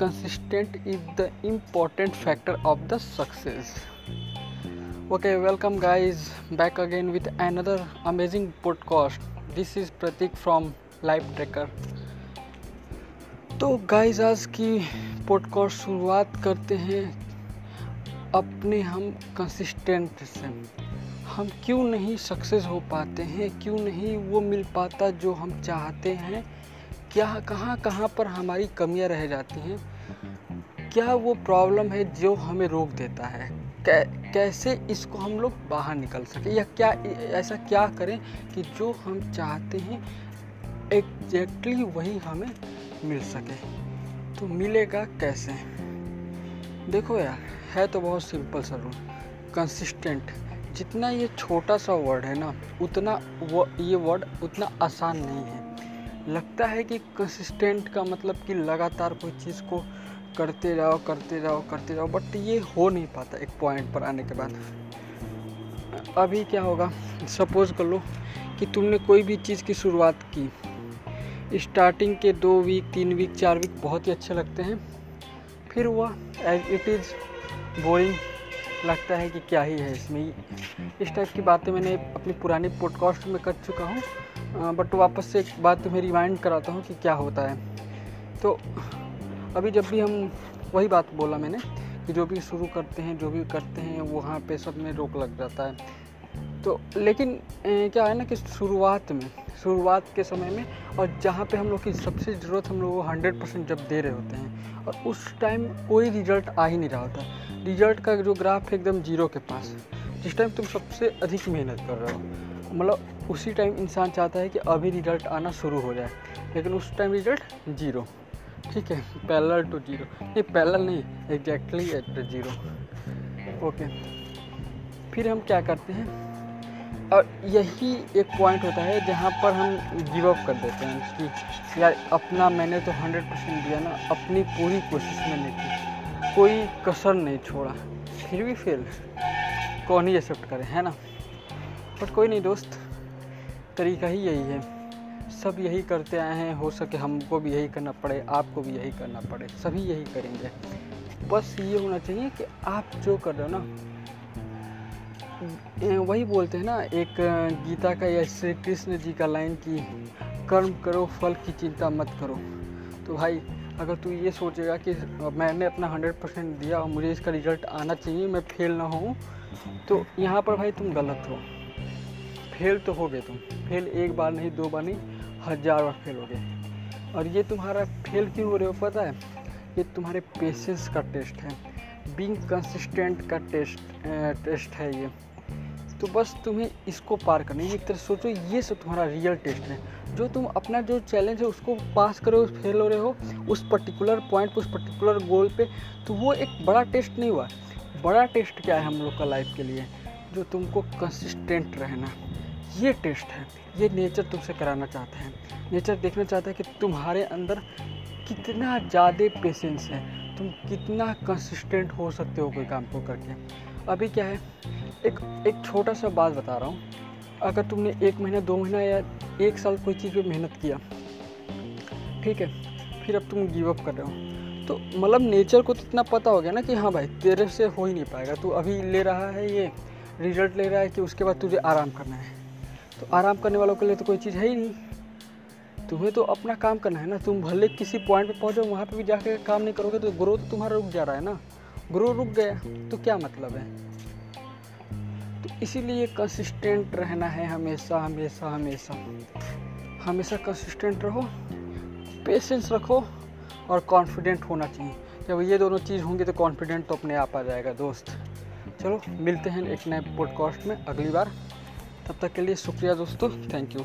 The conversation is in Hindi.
Consistent is the important factor of the success okay welcome guys back again with another amazing podcast this is Prateek from life tracker तो गाइज़ आज की पॉडकास्ट शुरुआत करते हैं अपने हम कंसिस्टेंट से। हम क्यों नहीं सक्सेस हो पाते हैं? क्यों नहीं वो मिल पाता जो हम चाहते हैं? क्या कहाँ कहाँ पर हमारी कमियाँ रह जाती हैं? क्या वो प्रॉब्लम है जो हमें रोक देता है? कै, कैसे इसको हम लोग बाहर निकल सके? या क्या ऐसा क्या करें कि जो हम चाहते हैं एग्जैक्टली वही हमें मिल सके? तो मिलेगा कैसे? देखो यार है तो बहुत सिंपल सा रूल कंसिस्टेंट जितना ये छोटा सा वर्ड है ना उतना वो ये वर्ड उतना आसान नहीं है। लगता है कि कंसिस्टेंट का मतलब कि लगातार कोई चीज़ को करते रहो करते रहो करते रहो बट ये हो नहीं पाता एक पॉइंट पर आने के बाद। अभी क्या होगा? सपोज़ कर लो कि तुमने कोई भी चीज़ की शुरुआत की। स्टार्टिंग के दो वीक तीन वीक चार वीक बहुत ही अच्छे लगते हैं। फिर वह एज इट इज़ बोरिंग लगता है कि क्या ही है इसमें। इस टाइप की बातें मैंने अपनी पुरानी पॉडकास्ट में कर चुका हूँ बट वापस से एक बात तुम्हें रिमाइंड कराता हूँ कि क्या होता है। तो अभी जब भी हम वही बात बोला मैंने कि जो भी शुरू करते हैं जो भी करते हैं वहाँ पे सब में रोक लग जाता है। तो लेकिन क्या है ना कि शुरुआत में शुरुआत के समय में और जहाँ पे हम लोग की सबसे ज़रूरत हम लोग हंड्रेड परसेंट जब दे रहे होते हैं और उस टाइम कोई रिज़ल्ट आ ही नहीं रहा होता। रिज़ल्ट का जो ग्राफ है एकदम ज़ीरो के पास। है जिस टाइम तुम सबसे अधिक मेहनत कर रहे हो मतलब उसी टाइम इंसान चाहता है कि अभी रिज़ल्ट आना शुरू हो जाए, लेकिन उस टाइम रिज़ल्ट ज़ीरो। ठीक है पैरल टू ज़ीरो। नहीं पैरल नहीं एग्जैक्टली एट ज़ीरो। ओके फिर हम क्या करते हैं? और यही एक पॉइंट होता है जहाँ पर हम गिव अप कर देते हैं कि यार, अपना मैंने तो हंड्रेड परसेंट दिया ना, अपनी पूरी कोशिश मैंने की। कोई कसर नहीं छोड़ा, फिर भी फेल कौन ही एक्सेप्ट करे, है ना? बट कोई नहीं दोस्त, तरीका ही यही है। सब यही करते आए हैं, हो सके हमको भी यही करना पड़े, आपको भी यही करना पड़े, सभी यही करेंगे। बस ये होना चाहिए कि आप जो कर रहे हो ना वही बोलते हैं ना, एक गीता का या श्री कृष्ण जी का लाइन की, कर्म करो, फल की चिंता मत करो। तो भाई अगर तू ये सोचेगा कि मैंने अपना हंड्रेड परसेंट दिया और मुझे इसका रिज़ल्ट आना चाहिए, मैं फेल ना हूँ तो यहाँ पर भाई तुम गलत हो। फेल तो हो गए तुम। फेल एक बार नहीं, दो बार नहीं, हज़ार बार फेल हो गए। और ये तुम्हारा फेल क्यों हो रहे हो पता है? ये तुम्हारे पेशेंस का टेस्ट है। बींग कंसिस्टेंट का टेस्ट टेस्ट है ये। तो बस तुम्हें इसको पार करना है। एक तरह सोचो, ये सब तुम्हारा रियल टेस्ट है। जो तुम अपना जो चैलेंज है, उसको पास करो फेल हो रहे हो, उस पर्टिकुलर पॉइंट पर उस पर्टिकुलर गोल पे तो वो एक बड़ा टेस्ट नहीं हुआ। बड़ा टेस्ट क्या है हम लोग का लाइफ के लिए? जो तुमको कंसिस्टेंट रहना। ये टेस्ट है। ये नेचर तुमसे कराना चाहता है। नेचर देखना चाहता है कि तुम्हारे अंदर कितना ज़्यादा पेशेंस है। तुम कितना कंसिस्टेंट हो सकते हो कोई काम को करके। अभी क्या है, एक एक छोटा सा बात बता रहा हूँ। अगर तुमने एक महीना, दो महीना या एक साल कोई चीज़ पे मेहनत किया, ठीक है, फिर अब तुम गिव अप कर रहे हो। तो मतलब नेचर को तो इतना पता हो गया ना कि हाँ भाई, तेरे से हो ही नहीं पाएगा। तू अभी ले रहा है ये रिज़ल्ट ले रहा है कि उसके बाद तुझे आराम करना है। तो आराम करने वालों के लिए तो कोई चीज़ है ही नहीं। तुम्हें तो अपना काम करना है ना। तुम भले किसी पॉइंट पे पहुंचो, वहाँ पे भी जाके काम नहीं करोगे तो ग्रोथ तुम्हारा रुक जा रहा है ना। ग्रो रुक गया तो क्या मतलब है? तो इसीलिए कंसिस्टेंट रहना है हमेशा हमेशा हमेशा। हमेशा कंसिस्टेंट रहो पेशेंस रखो और कॉन्फिडेंट होना चाहिए। जब ये दोनों चीज़ होंगी तो कॉन्फिडेंट तो अपने आप आ जाएगा, दोस्त। चलो, मिलते हैं एक नए पॉडकास्ट में अगली बार। तब तक के लिए शुक्रिया दोस्तों थैंक यू